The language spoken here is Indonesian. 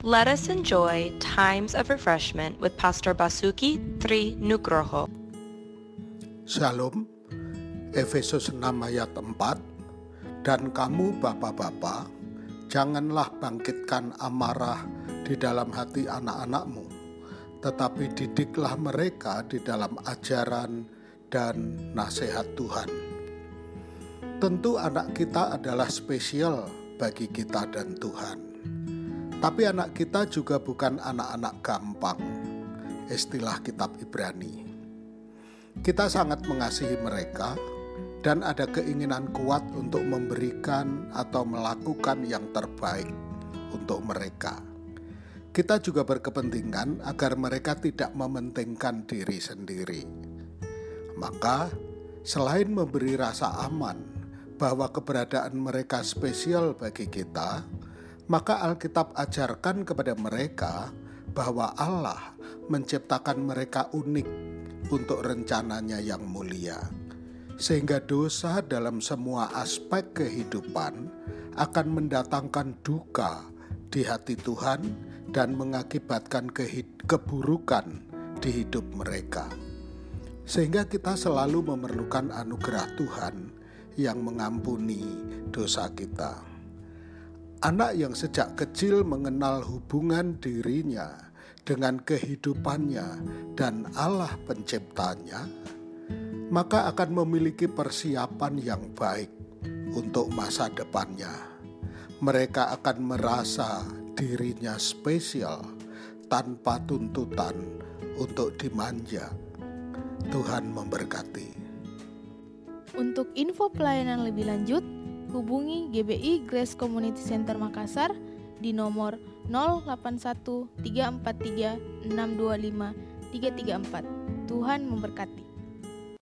Let us enjoy times of refreshment with Pastor Basuki Tri Nugroho. Shalom, Efesus 6 ayat 4, Dan kamu bapak-bapak, janganlah bangkitkan amarah di dalam hati anak-anakmu, tetapi didiklah mereka di dalam ajaran dan nasihat Tuhan. Tentu anak kita adalah spesial bagi kita dan Tuhan. Tapi anak kita juga bukan anak-anak gampang, istilah kitab Ibrani. Kita sangat mengasihi mereka dan ada keinginan kuat untuk memberikan atau melakukan yang terbaik untuk mereka. Kita juga berkepentingan agar mereka tidak mementingkan diri sendiri. Maka, selain memberi rasa aman bahwa keberadaan mereka spesial bagi kita, maka Alkitab ajarkan kepada mereka bahwa Allah menciptakan mereka unik untuk rencananya yang mulia. Sehingga dosa dalam semua aspek kehidupan akan mendatangkan duka di hati Tuhan dan mengakibatkan keburukan di hidup mereka. Sehingga kita selalu memerlukan anugerah Tuhan yang mengampuni dosa kita. Anak yang sejak kecil mengenal hubungan dirinya dengan kehidupannya dan Allah Penciptanya, maka akan memiliki persiapan yang baik untuk masa depannya. Mereka akan merasa dirinya spesial tanpa tuntutan untuk dimanja. Tuhan memberkati. Untuk info pelayanan lebih lanjut, hubungi GBI Grace Community Center Makassar di nomor 081 343 625 334. Tuhan memberkati.